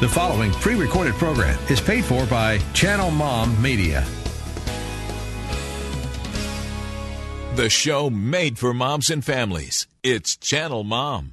The following pre recorded program is paid for by Channel Mom Media. The show made for moms and families. It's Channel Mom.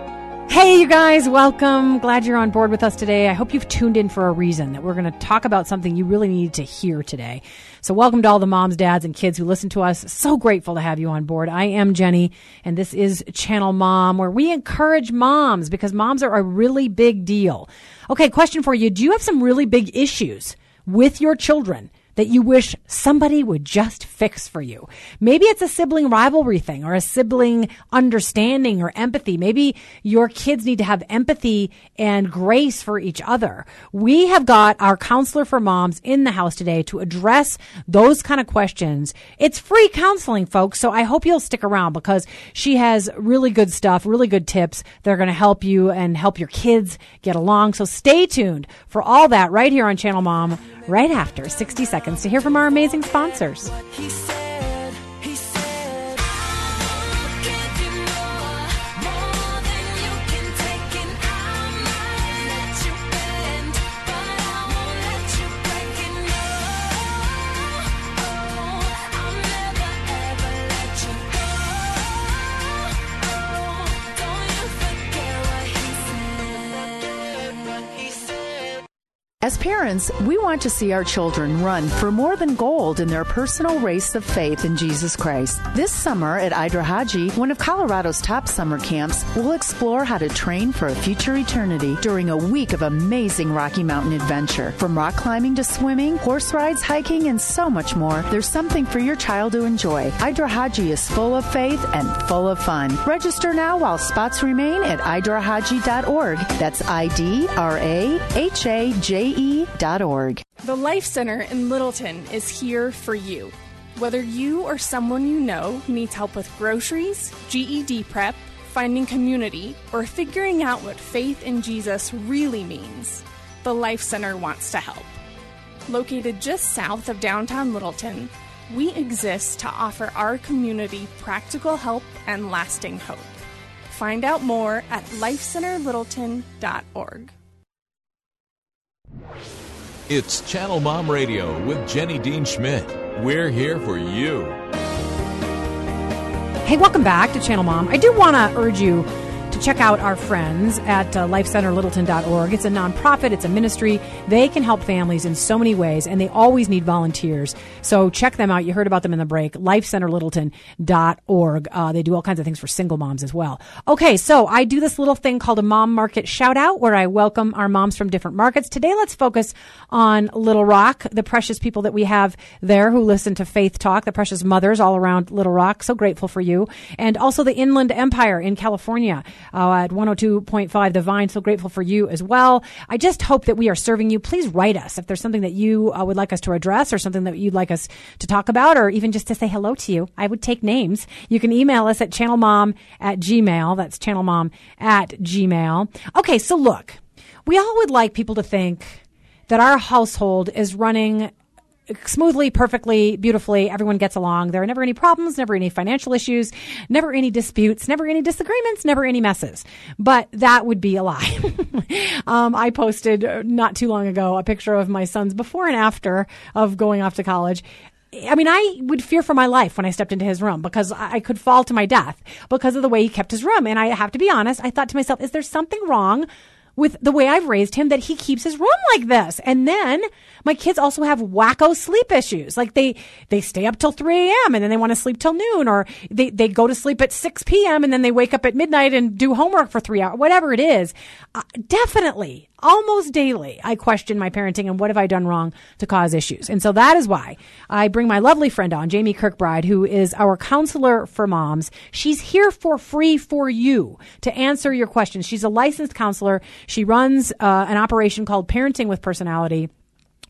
Hey, you guys, welcome. Glad you're on board with us today. I hope you've tuned in for a reason that we're going to talk about something you really need to hear today. So, welcome to all the moms, dads, and kids who listen to us. So grateful to have you on board. I am Jenny, and this is Channel Mom, where we encourage moms because moms are a really big deal. Okay, question for you Do you have some really big issues with your children? That you wish somebody would just fix for you. Maybe it's a sibling rivalry thing or a sibling understanding or empathy. Maybe your kids need to have empathy and grace for each other. We have got our counselor for moms in the house today to address those kind of questions. It's free counseling, folks. So I hope you'll stick around because she has really good stuff, really good tips that are going to help you and help your kids get along. So stay tuned for all that right here on Channel Mom right after 60 seconds to hear from our amazing sponsors. Parents, we want to see our children run for more than gold in their personal race of faith in Jesus Christ. This summer at Id-Ra-Ha-Je, one of Colorado's top summer camps, we'll explore how to train for a future eternity during a week of amazing Rocky Mountain adventure. From rock climbing to swimming, horse rides, hiking, and so much more, there's something for your child to enjoy. Id-Ra-Ha-Je is full of faith and full of fun. Register now while spots remain at idrahaje.org. That's I D R A H A J the Life Center in Littleton is here for you. Whether you or someone you know needs help with groceries, GED prep, finding community, or figuring out what faith in Jesus really means, the Life Center wants to help. Located just south of downtown Littleton, we exist to offer our community practical help and lasting hope. Find out more at lifecenterlittleton.org. It's Channel Mom Radio with Jenny Dean Schmidt. We're here for you. Hey, welcome back to Channel Mom. I do want to urge you check out our friends at uh, lifecenterlittleton.org. It's a nonprofit, it's a ministry. They can help families in so many ways, and they always need volunteers. So check them out. You heard about them in the break. Lifecenterlittleton.org. Uh, they do all kinds of things for single moms as well. Okay, so I do this little thing called a mom market shout out where I welcome our moms from different markets. Today, let's focus on Little Rock, the precious people that we have there who listen to Faith Talk, the precious mothers all around Little Rock. So grateful for you. And also the Inland Empire in California uh, at 102.5 The Vine. So grateful for you as well. I just hope that we are serving you. Please write us if there's something that you uh, would like us to address or something that you'd like us to talk about or even just to say hello to you. I would take names. You can email us at channelmom at gmail. That's channelmom at gmail. Okay, so look, we all would like people to think that our household is running smoothly, perfectly, beautifully. Everyone gets along. There are never any problems, never any financial issues, never any disputes, never any disagreements, never any messes. But that would be a lie. um, I posted not too long ago a picture of my son's before and after of going off to college. I mean, I would fear for my life when I stepped into his room because I could fall to my death because of the way he kept his room. And I have to be honest, I thought to myself, is there something wrong with the way I've raised him that he keeps his room like this. And then my kids also have wacko sleep issues. Like they, they stay up till 3 a.m. and then they want to sleep till noon or they, they go to sleep at 6 p.m. and then they wake up at midnight and do homework for three hours, whatever it is. Uh, definitely almost daily, I question my parenting and what have I done wrong to cause issues. And so that is why I bring my lovely friend on, Jamie Kirkbride, who is our counselor for moms. She's here for free for you to answer your questions. She's a licensed counselor. She runs uh, an operation called Parenting with Personality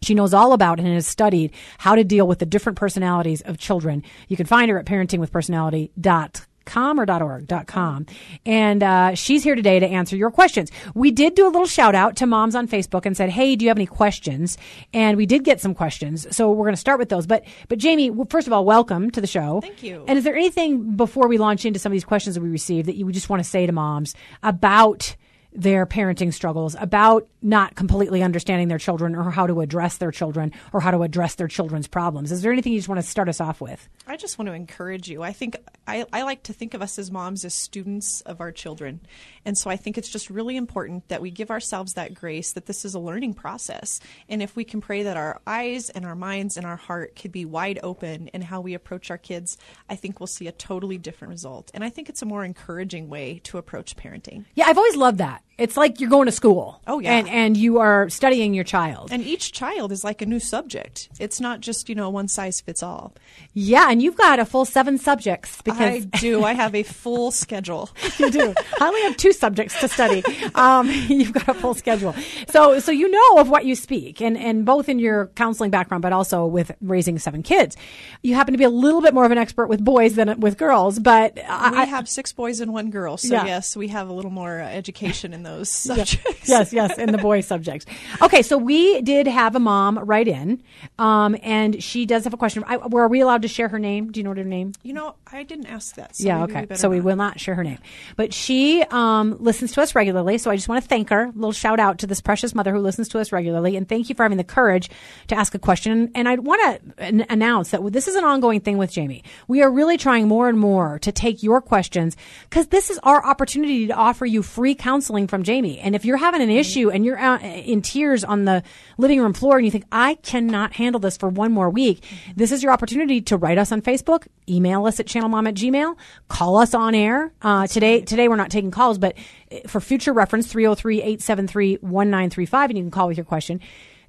She knows all about and has studied how to deal with the different personalities of children. You can find her at parentingwithpersonality.com com or .org dot com. And uh, she's here today to answer your questions. We did do a little shout out to moms on facebook and said hey do you have any questions? And we did get some questions so we're going to start with those. But but jamie first of all welcome to the show. Thank you. and is there anything before we launch into some of these questions that we received that you would just want to say to moms about their parenting struggles, about not completely understanding their children or how to address their children or how to address their children's problems. Is there anything you just want to start us off with? I just want to encourage you. I think I, I like to think of us as moms as students of our children. And so I think it's just really important that we give ourselves that grace that this is a learning process. And if we can pray that our eyes and our minds and our heart could be wide open in how we approach our kids, I think we'll see a totally different result. And I think it's a more encouraging way to approach parenting. Yeah, I've always loved that. It's like you're going to school. Oh, yeah. And, and you are studying your child. And each child is like a new subject. It's not just, you know, one size fits all. yeah, and you've got a full seven subjects because I do. I have a full schedule. you do. I only have two subjects to study. Um, you've got a full schedule. So, so you know of what you speak and, and both in your counseling background, but also with raising seven kids. You happen to be a little bit more of an expert with boys than with girls, but I, we have six boys and one girl, so Yeah. yes, we have a little more uh, education in those Yes, subjects. yes, yes, in the boy subjects. Okay, so we did have a mom write in, um, and she does have a question. I, were we allowed to share her name? Do you know what her name? You know, I didn't ask that. So yeah, okay. better so we not. will not share her name. But she um, listens to us regularly. So I just want to thank her. A little shout out to this precious mother who listens to us regularly. And thank you for having the courage to ask a question. And I want to an- announce that this is an ongoing thing with Jamie. We are really trying more and more to take your questions because this is our opportunity to offer you free counseling from Jamie. And if you're having an issue and you're out in tears on the living room floor and you think, I cannot handle this for one more week, this is your opportunity to write us on Facebook, email us at channelmom at gmail, call us on air. Uh, today, today we're not taking calls, but uh, for future reference, 303-873-1935, and you can call with your question.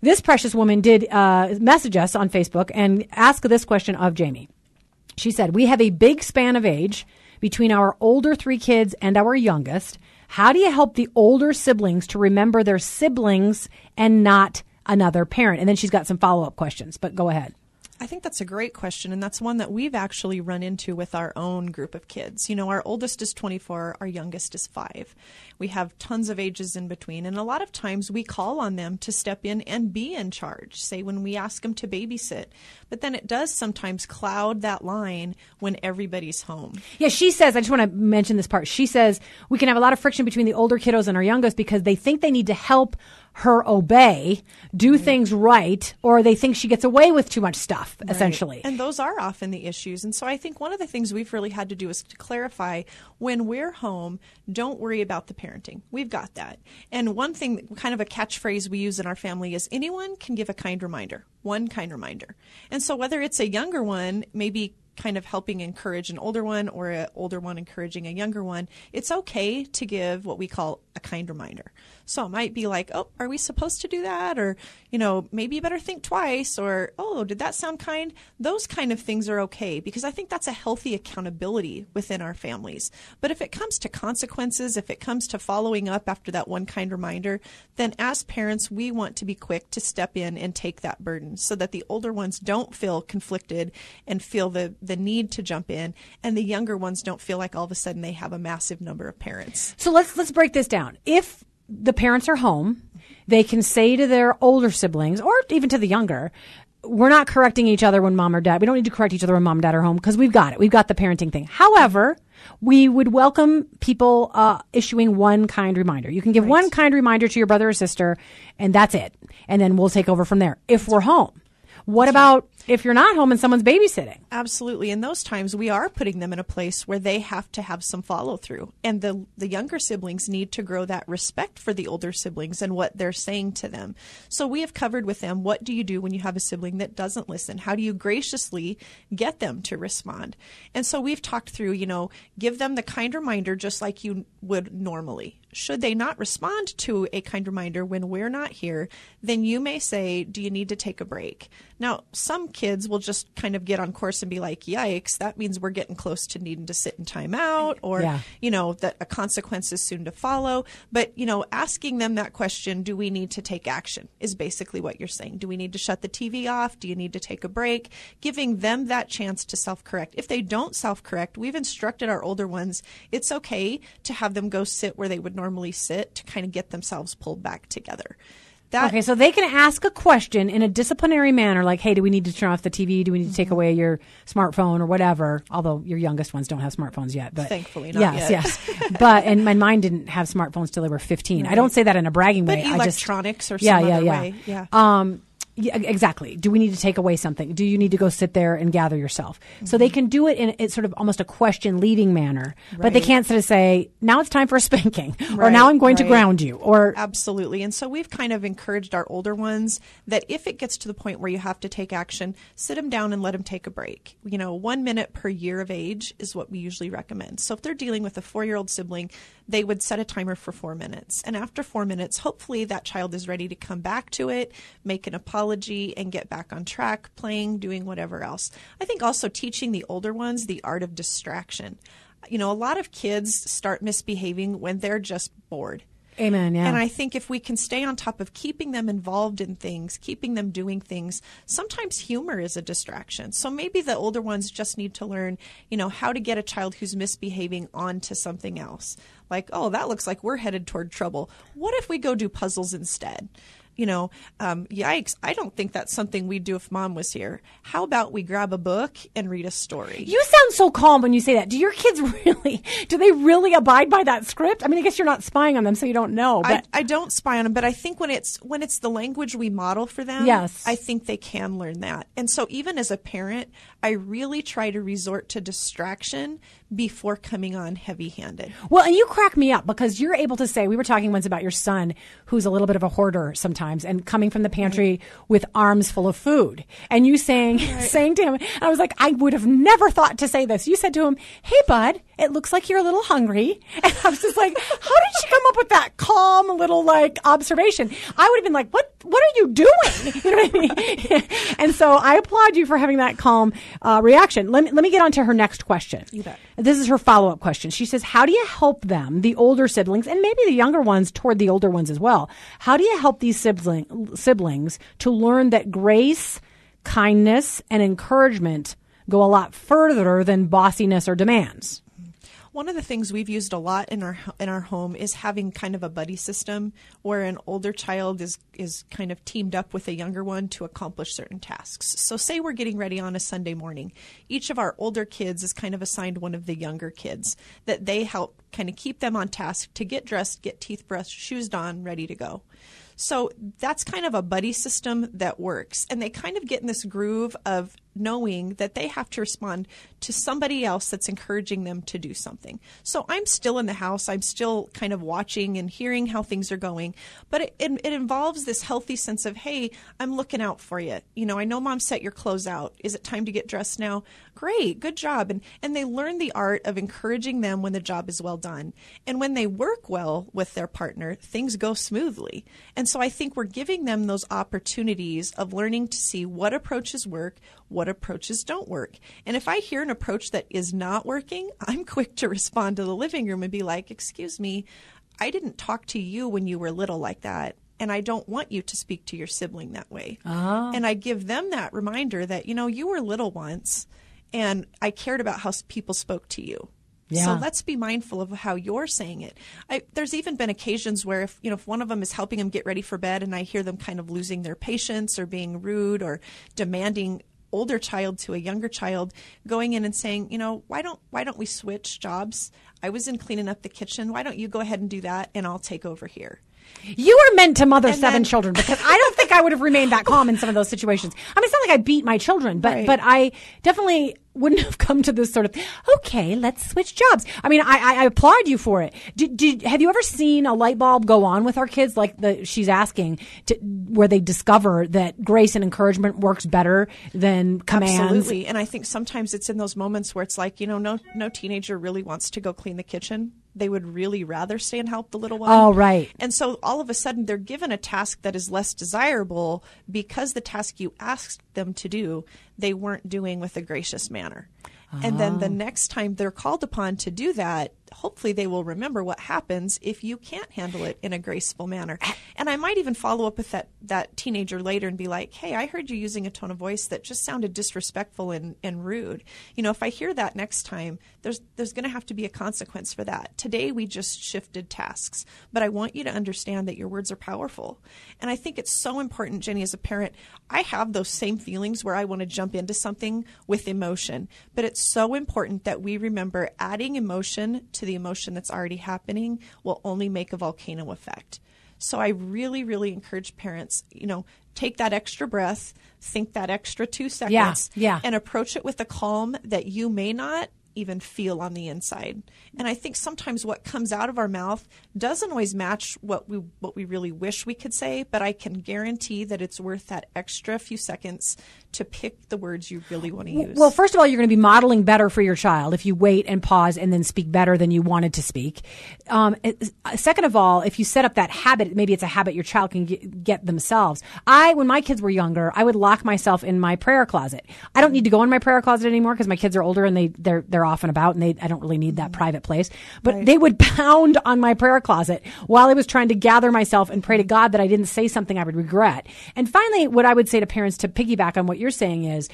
This precious woman did uh, message us on Facebook and ask this question of Jamie. She said, We have a big span of age between our older three kids and our youngest. How do you help the older siblings to remember their siblings and not another parent? And then she's got some follow up questions, but go ahead. I think that's a great question, and that's one that we've actually run into with our own group of kids. You know, our oldest is 24, our youngest is five. We have tons of ages in between, and a lot of times we call on them to step in and be in charge, say when we ask them to babysit. But then it does sometimes cloud that line when everybody's home. Yeah, she says, I just want to mention this part. She says we can have a lot of friction between the older kiddos and our youngest because they think they need to help her obey, do things right, or they think she gets away with too much stuff, essentially. And those are often the issues. And so I think one of the things we've really had to do is to clarify when we're home, don't worry about the parenting. We've got that. And one thing, kind of a catchphrase we use in our family is anyone can give a kind reminder, one kind reminder. And so whether it's a younger one, maybe kind of helping encourage an older one or an older one encouraging a younger one, it's okay to give what we call a kind reminder. So it might be like, oh, are we supposed to do that? Or, you know, maybe you better think twice. Or, oh, did that sound kind? Those kind of things are okay because I think that's a healthy accountability within our families. But if it comes to consequences, if it comes to following up after that one kind reminder, then as parents, we want to be quick to step in and take that burden so that the older ones don't feel conflicted and feel the, the need to jump in, and the younger ones don't feel like all of a sudden they have a massive number of parents. So let's let's break this down. If the parents are home, they can say to their older siblings or even to the younger, we're not correcting each other when mom or dad. We don't need to correct each other when mom and dad are home because we've got it. We've got the parenting thing. However, we would welcome people uh, issuing one kind reminder. You can give one kind reminder to your brother or sister, and that's it. And then we'll take over from there if we're home. What about if you're not home and someone's babysitting? Absolutely. In those times, we are putting them in a place where they have to have some follow through. And the, the younger siblings need to grow that respect for the older siblings and what they're saying to them. So we have covered with them what do you do when you have a sibling that doesn't listen? How do you graciously get them to respond? And so we've talked through, you know, give them the kind reminder just like you would normally. Should they not respond to a kind reminder when we're not here, then you may say, Do you need to take a break? Now, some kids will just kind of get on course and be like, "Yikes, that means we're getting close to needing to sit in timeout," or Yeah. you know that a consequence is soon to follow. But you know, asking them that question, "Do we need to take action?" is basically what you're saying. Do we need to shut the TV off? Do you need to take a break? Giving them that chance to self-correct. If they don't self-correct, we've instructed our older ones it's okay to have them go sit where they would normally sit to kind of get themselves pulled back together. That Okay, so they can ask a question in a disciplinary manner, like, "Hey, do we need to turn off the TV? Do we need to take Mm-hmm. away your smartphone or whatever?" Although your youngest ones don't have smartphones yet, but Thankfully not yes, yet. yes. but and my mine didn't have smartphones till they were fifteen. I don't say that in a bragging But way. I just, electronics or yeah, yeah, other yeah. way, yeah. Um, yeah, exactly. Do we need to take away something? Do you need to go sit there and gather yourself? So they mm-hmm. can do it in it's sort of almost a question leading manner, but they can't sort of say, "Now it's time for a spanking," or "Now I'm going to ground you," or Absolutely. And so we've kind of encouraged our older ones that if it gets to the point where you have to take action, sit them down and let them take a break. You know, one minute per year of age is what we usually recommend. So if they're dealing with a four year old sibling, they would set a timer for four minutes. And after four minutes, hopefully that child is ready to come back to it, make an apology, and get back on track, playing, doing whatever else. I think also teaching the older ones the art of distraction. You know, a lot of kids start misbehaving when they're just bored. Amen. Yeah. And I think if we can stay on top of keeping them involved in things, keeping them doing things, sometimes humor is a distraction. So maybe the older ones just need to learn, you know, how to get a child who's misbehaving onto something else. Like, oh, that looks like we're headed toward trouble. What if we go do puzzles instead? You know, um, yikes, I don't think that's something we'd do if mom was here. How about we grab a book and read a story? You sound so calm when you say that. Do your kids really? Do they really abide by that script? I mean, I guess you're not spying on them, so you don't know. I, I don't spy on them, but I think when it's when it's the language we model for them, Yes. I think they can learn that. And so even as a parent, I really try to resort to distraction before coming on heavy-handed. well, and you crack me up because you're able to say. We were talking once about your son, who's a little bit of a hoarder sometimes, and coming from the pantry with arms full of food, and you saying saying to him, I was like, I would have never thought to say this. You said to him, "Hey, bud, it looks like you're a little hungry," and I was just like, How did she come up with that calm little like observation? I would have been like, What? What are you doing? You know what I mean? and so I applaud you for having that calm uh, reaction. Let me let me get on to her next question. You bet. This is her follow up question. She says, How do you help them, the older siblings, and maybe the younger ones toward the older ones as well? How do you help these sibling, siblings to learn that grace, kindness, and encouragement go a lot further than bossiness or demands? One of the things we've used a lot in our in our home is having kind of a buddy system where an older child is is kind of teamed up with a younger one to accomplish certain tasks. So say we're getting ready on a Sunday morning. Each of our older kids is kind of assigned one of the younger kids that they help kind of keep them on task to get dressed, get teeth brushed, shoes on, ready to go. So that's kind of a buddy system that works. And they kind of get in this groove of knowing that they have to respond to somebody else that's encouraging them to do something. So I'm still in the house. I'm still kind of watching and hearing how things are going. But it, it, it involves this healthy sense of, hey, I'm looking out for you. You know, I know mom set your clothes out. Is it time to get dressed now? Great, good job. And, and they learn the art of encouraging them when the job is well done. And when they work well with their partner, things go smoothly. And so I think we're giving them those opportunities of learning to see what approaches work, what approaches don't work. And if I hear an approach that is not working, I'm quick to respond to the living room and be like, Excuse me, I didn't talk to you when you were little like that. And I don't want you to speak to your sibling that way. Ah. And I give them that reminder that, you know, you were little once and I cared about how people spoke to you. So let's be mindful of how you're saying it. I, there's even been occasions where if you know if one of them is helping them get ready for bed, and I hear them kind of losing their patience or being rude or demanding older child to a younger child, going in and saying, you know, why don't why don't we switch jobs? I was in cleaning up the kitchen. Why don't you go ahead and do that, and I'll take over here. You were meant to mother And seven then- children because I don't think I would have remained that calm in some of those situations. I mean, it's not like I beat my children, but Right. but I definitely wouldn't have come to this sort of okay, let's switch jobs. I mean, I, I, I applaud you for it. Did, did have you ever seen a light bulb go on with our kids like the she's asking to, where they discover that grace and encouragement works better than commands? Absolutely. And I think sometimes it's in those moments where it's like, you know, no no teenager really wants to go clean the kitchen. They would really rather stay and help the little one. Oh, right. And so all of a sudden they're given a task that is less desirable because the task you asked them to do, they weren't doing with a gracious manner. And then the ah. next time they're called upon to do that, hopefully they will remember what happens if you can't handle it in a graceful manner. And I might even follow up with that, that teenager later and be like, hey, I heard you using a tone of voice that just sounded disrespectful and, and rude. You know, if I hear that next time, there's, there's going to have to be a consequence for that. Today we just shifted tasks, but I want you to understand that your words are powerful. And I think it's so important, Jenny, as a parent, I have those same feelings where I want to jump into something with emotion, but it's so important that we remember adding emotion to the emotion that's already happening will only make a volcano effect. So I really, really encourage parents, you know, take that extra breath, think that extra two seconds, yeah. and approach it with a calm that you may not even feel on the inside. And I think sometimes what comes out of our mouth doesn't always match what we what we really wish we could say, but I can guarantee that it's worth that extra few seconds to pick the words you really want to use. Well, first of all, you're going to be modeling better for your child if you wait and pause and then speak better than you wanted to speak. Um, second of all, if you set up that habit, maybe it's a habit your child can get, get themselves. I, when my kids were younger, I would lock myself in my prayer closet. I don't need to go in my prayer closet anymore because my kids are older and they they're they're off and about and they I don't really need that mm-hmm. private place. But they would pound on my prayer closet while I was trying to gather myself and pray to God that I didn't say something I would regret. And finally, what I would say to parents to piggyback on what you're saying is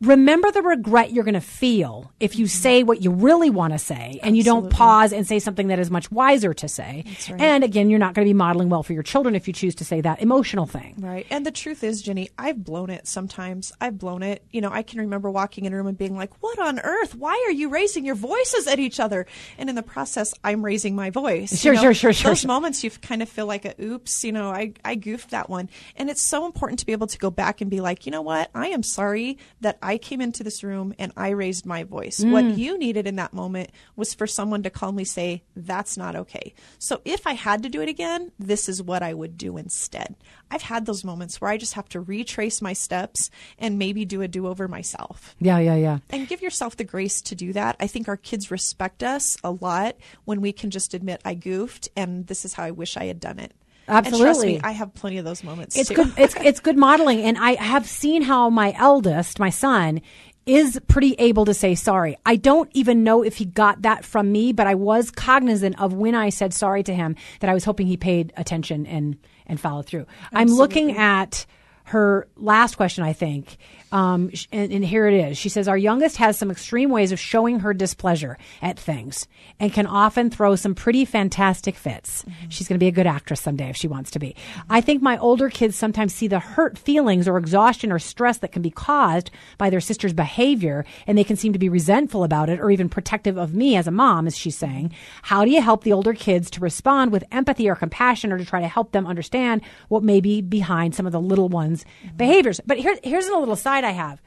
remember the regret you're going to feel if you mm-hmm. say what you really want to say and you don't pause and say something that is much wiser to say. right. And again, you're not going to be modeling well for your children if you choose to say that emotional thing. Right. And the truth is, Jenny, I've blown it sometimes. I've blown it. You know, I can remember walking in a room and being like, what on earth? Why are you raising your voices at each other? And in the process, I'm raising my voice. Sure, You know, sure, sure, sure, Those sure. moments you kind of feel like, a, oops, you know, I, I goofed that one. And it's so important to be able to go back and be like, you know what? I am sorry that I came into this room and I raised my voice. What Mm. you needed in that moment was for someone to calmly say, that's not okay. So if I had to do it again, this is what I would do instead. I've had those moments where I just have to retrace my steps and maybe do a do over myself. Yeah, yeah, yeah. And give yourself the grace to do that. I think our kids respect us a lot when we can just admit I goofed and this is how I wish I had done it. Absolutely. me, I have plenty of those moments. It's too. good. It's it's good modeling, and I have seen how my eldest, my son, is pretty able to say sorry. I don't even know if he got that from me, but I was cognizant of when I said sorry to him that I was hoping he paid attention and and followed through. I'm looking at her last question, I think. Um, and, and here it is. She says, Our youngest has some extreme ways of showing her displeasure at things and can often throw some pretty fantastic fits. Mm-hmm. She's going to be a good actress someday if she wants to be. I think my older kids sometimes see the hurt feelings or exhaustion or stress that can be caused by their sister's behavior and they can seem to be resentful about it or even protective of me as a mom, as she's saying. Mm-hmm. How do you help the older kids to respond with empathy or compassion or to try to help them understand what may be behind some of the little ones' mm-hmm. behaviors? But here, here's a little side I have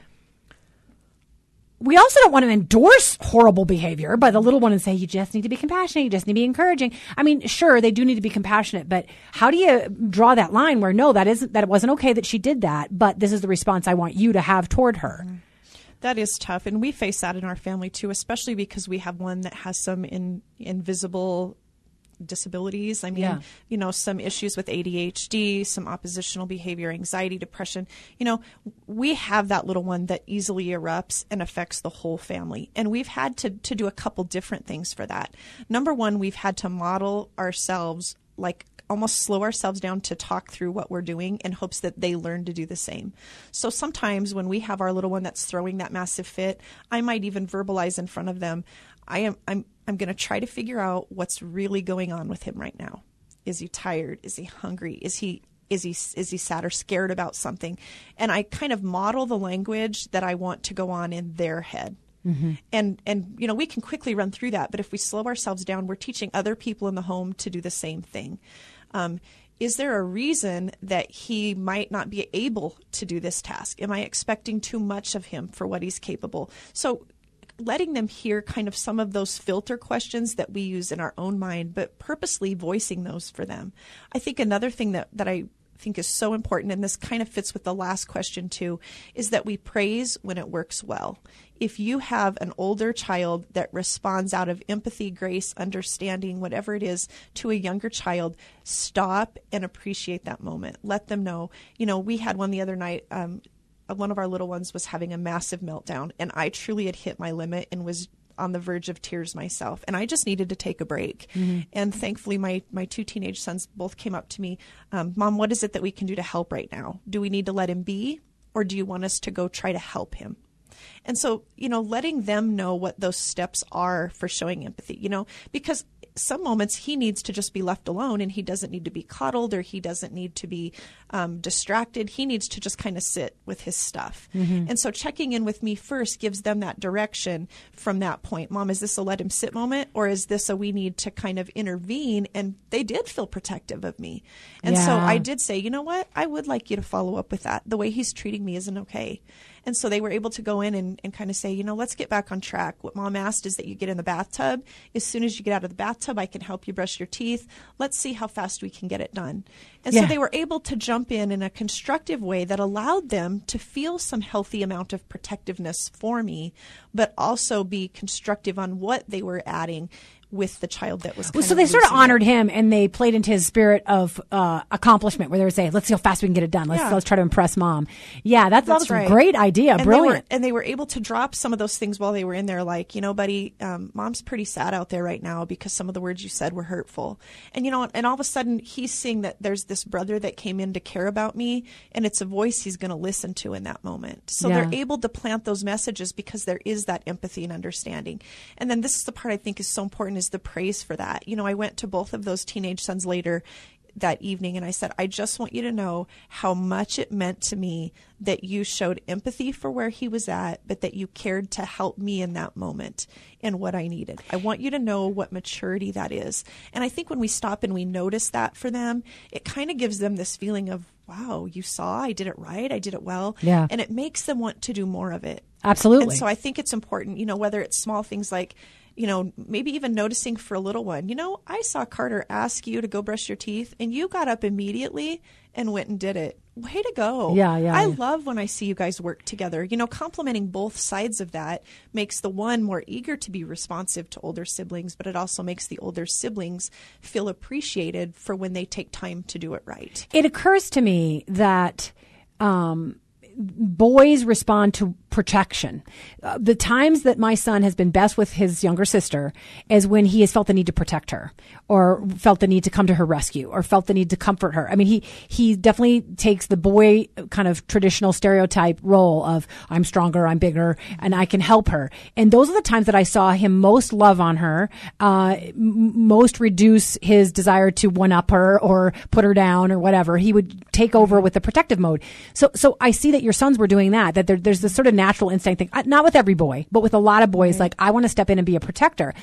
we also don't want to endorse horrible behavior by the little one and say you just need to be compassionate, you just need to be encouraging. I mean, sure, they do need to be compassionate, but how do you draw that line where no, that isn't that it wasn't okay that she did that, but this is the response I want you to have toward her. Mm-hmm. That is tough, and we face that in our family too, especially because we have one that has some in, invisible disabilities. I mean, Yeah. you know, some issues with ADHD, some oppositional behavior, anxiety, depression. You know, we have that little one that easily erupts and affects the whole family. And we've had to, to do a couple different things for that. Number one, we've had to model ourselves like almost slow ourselves down to talk through what we're doing in hopes that they learn to do the same. So sometimes when we have our little one that's throwing that massive fit, I might even verbalize in front of them, I am I'm I'm going to try to figure out what's really going on with him right now. Is he tired? Is he hungry? Is he is he is he sad or scared about something? And I kind of model the language that I want to go on in their head. And and you know we can quickly run through that, but if we slow ourselves down, we're teaching other people in the home to do the same thing. Um, is there a reason that he might not be able to do this task? Am I expecting too much of him for what he's capable? So letting them hear kind of some of those filter questions that we use in our own mind, but purposely voicing those for them. I think another thing that, that I think is so important, and this kind of fits with the last question too, is that we praise when it works well. If you have an older child that responds out of empathy, grace, understanding, whatever it is, to a younger child, stop and appreciate that moment. Let them know. You know, we had one the other night. Um, one of our little ones was having a massive meltdown, and I truly had hit my limit and was on the verge of tears myself and i just needed to take a break. Mm-hmm. and thankfully my my two teenage sons both came up to me um, mom what is it that we can do to help right now? Do we need to let him be or do you want us to go try to help him? And so you know letting them know what those steps are for showing empathy you know because some moments he needs to just be left alone and he doesn't need to be coddled or he doesn't need to be um, distracted. He needs to just kind of sit with his stuff. Mm-hmm. And so checking in with me first gives them that direction from that point. Mom, is this a let him sit moment or is this a we need to kind of intervene? And they did feel protective of me. And yeah. so I did say, you know what? I would like you to follow up with that. The way he's treating me isn't okay. And so they were able to go in and, and kind of say, you know, let's get back on track. What mom asked is that you get in the bathtub. As soon as you get out of the bathtub, I can help you brush your teeth. Let's see how fast we can get it done. And yeah. so they were able to jump in in a constructive way that allowed them to feel some healthy amount of protectiveness for me, but also be constructive on what they were adding with the child that was. Well, so they sort of honored it. him and they played into his spirit of uh, accomplishment, where they would say, "Let's see how fast we can get it done. Let's yeah. let's try to impress mom." Yeah, that's, that's right. a great idea. And Brilliant. They were, and they were able to drop some of those things while they were in there, like you know, buddy, um, mom's pretty sad out there right now because some of the words you said were hurtful, and you know, and all of a sudden he's seeing that there's this brother that came in to care about me, and it's a voice he's going to listen to in that moment. So yeah. they're able to plant those messages because there is that empathy and understanding. And then this is the part I think is so important is the praise for that that. You know, I went to both of those teenage sons later that evening and I said, I just want you to know how much it meant to me that you showed empathy for where he was at, but that you cared to help me in that moment and what I needed. I want you to know what maturity that is. And I think when we stop and we notice that for them, it kind of gives them this feeling of, wow, you saw, I did it right, I did it well. Yeah. And it makes them want to do more of it. Absolutely. And so I think it's important, you know, whether it's small things like, you know, maybe even noticing for a little one, you know, I saw Carter ask you to go brush your teeth and you got up immediately and went and did it. Way to go. Yeah, yeah. I yeah. love when I see you guys work together. You know, complimenting both sides of that makes the one more eager to be responsive to older siblings, but it also makes the older siblings feel appreciated for when they take time to do it right. It occurs to me that um, boys respond to protection. Uh, the times that my son has been best with his younger sister is when he has felt the need to protect her or felt the need to come to her rescue or felt the need to comfort her. I mean, he, he definitely takes the boy kind of traditional stereotype role of I'm stronger, I'm bigger, and I can help her. And those are the times that I saw him most love on her, uh, m- most reduce his desire to one up her or put her down or whatever. He would take over with the protective mode. So, so I see that your sons were doing that, that there, there's this sort of natural instinct thing. Uh, not with every boy, but with a lot of boys, like I want to step in and be a protector.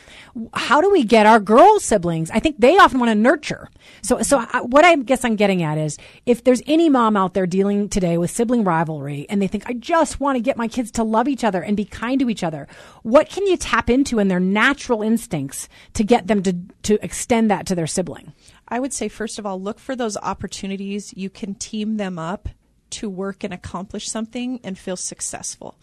How do we get our girl siblings? I think they often want to nurture. So, so I, what I guess I'm getting at is if there's any mom out there dealing today with sibling rivalry and they think, I just want to get my kids to love each other and be kind to each other, what can you tap into in their natural instincts to get them to, to extend that to their sibling? I would say, first of all, look for those opportunities. You can team them up to work and accomplish something and feel successful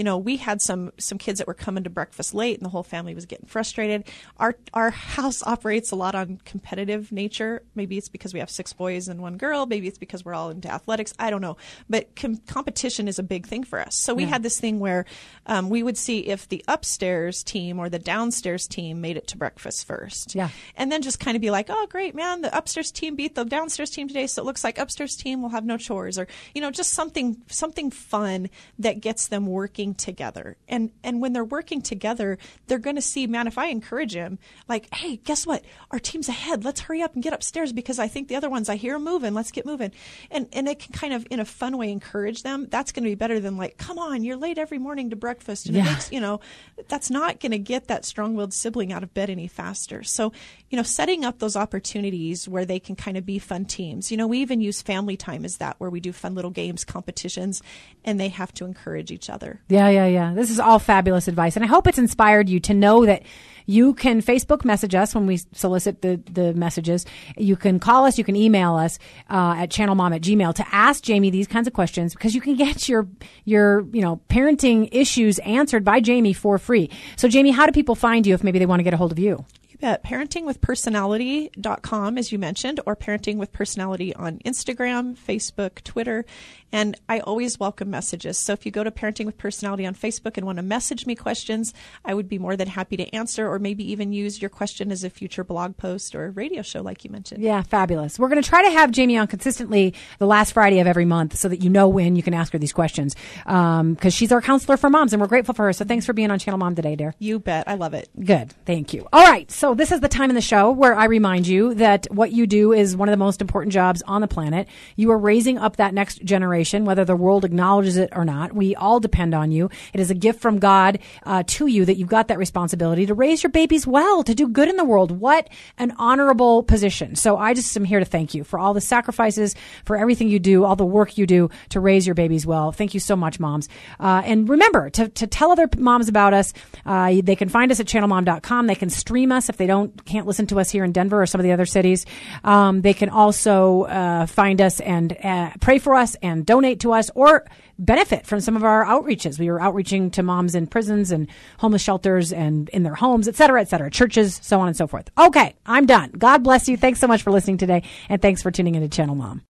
you know, we had some some kids that were coming to breakfast late, and the whole family was getting frustrated. Our our house operates a lot on competitive nature. Maybe it's because we have six boys and one girl. Maybe it's because we're all into athletics. I don't know, but com- competition is a big thing for us. So we yeah. had this thing where um, we would see if the upstairs team or the downstairs team made it to breakfast first. Yeah, and then just kind of be like, oh, great, man, the upstairs team beat the downstairs team today, so it looks like upstairs team will have no chores, or you know, just something something fun that gets them working working together. And and when they're working together, they're going to see, man, if I encourage him, like, hey, guess what? Our team's ahead. Let's hurry up and get upstairs because I think the other ones I hear moving. Let's get moving. And and it can kind of in a fun way encourage them. That's going to be better than like, come on, you're late every morning to breakfast. And yeah. it makes, you know, that's not going to get that strong-willed sibling out of bed any faster. So, you know, setting up those opportunities where they can kind of be fun teams. You know, we even use family time as that where we do fun little games, competitions, and they have to encourage each other. Yeah Yeah, yeah, yeah. This is all fabulous advice. And I hope it's inspired you to know that you can Facebook message us when we solicit the, the messages. You can call us, you can email us uh, at channelmom at gmail to ask Jamie these kinds of questions because you can get your your you know parenting issues answered by Jamie for free. So Jamie, how do people find you if maybe they want to get a hold of you? Bet. Parentingwithpersonality.com, as you mentioned, or Parenting with Personality on Instagram, Facebook, Twitter. And I always welcome messages. So if you go to Parenting with Personality on Facebook and want to message me questions, I would be more than happy to answer or maybe even use your question as a future blog post or radio show, like you mentioned. Yeah, fabulous. We're going to try to have Jamie on consistently the last Friday of every month so that you know when you can ask her these questions. Because um, she's our counselor for moms and we're grateful for her. So thanks for being on Channel Mom today, dear. You bet. I love it. Good. Thank you. All right. So this is the time in the show where I remind you that what you do is one of the most important jobs on the planet. You are raising up that next generation, whether the world acknowledges it or not. We all depend on you. It is a gift from God uh, to you that you've got that responsibility to raise your babies well, to do good in the world. What an honorable position. So I just am here to thank you for all the sacrifices, for everything you do, all the work you do to raise your babies well. Thank you so much, moms. Uh, and remember to, to tell other moms about us. Uh, they can find us at channelmom.com. They can stream us if they don't can't listen to us here in Denver or some of the other cities. Um, they can also uh, find us and uh, pray for us and donate to us or benefit from some of our outreaches. We were outreaching to moms in prisons and homeless shelters and in their homes, et cetera, et cetera, churches, so on and so forth. Okay, I'm done. God bless you. Thanks so much for listening today, and thanks for tuning into Channel Mom.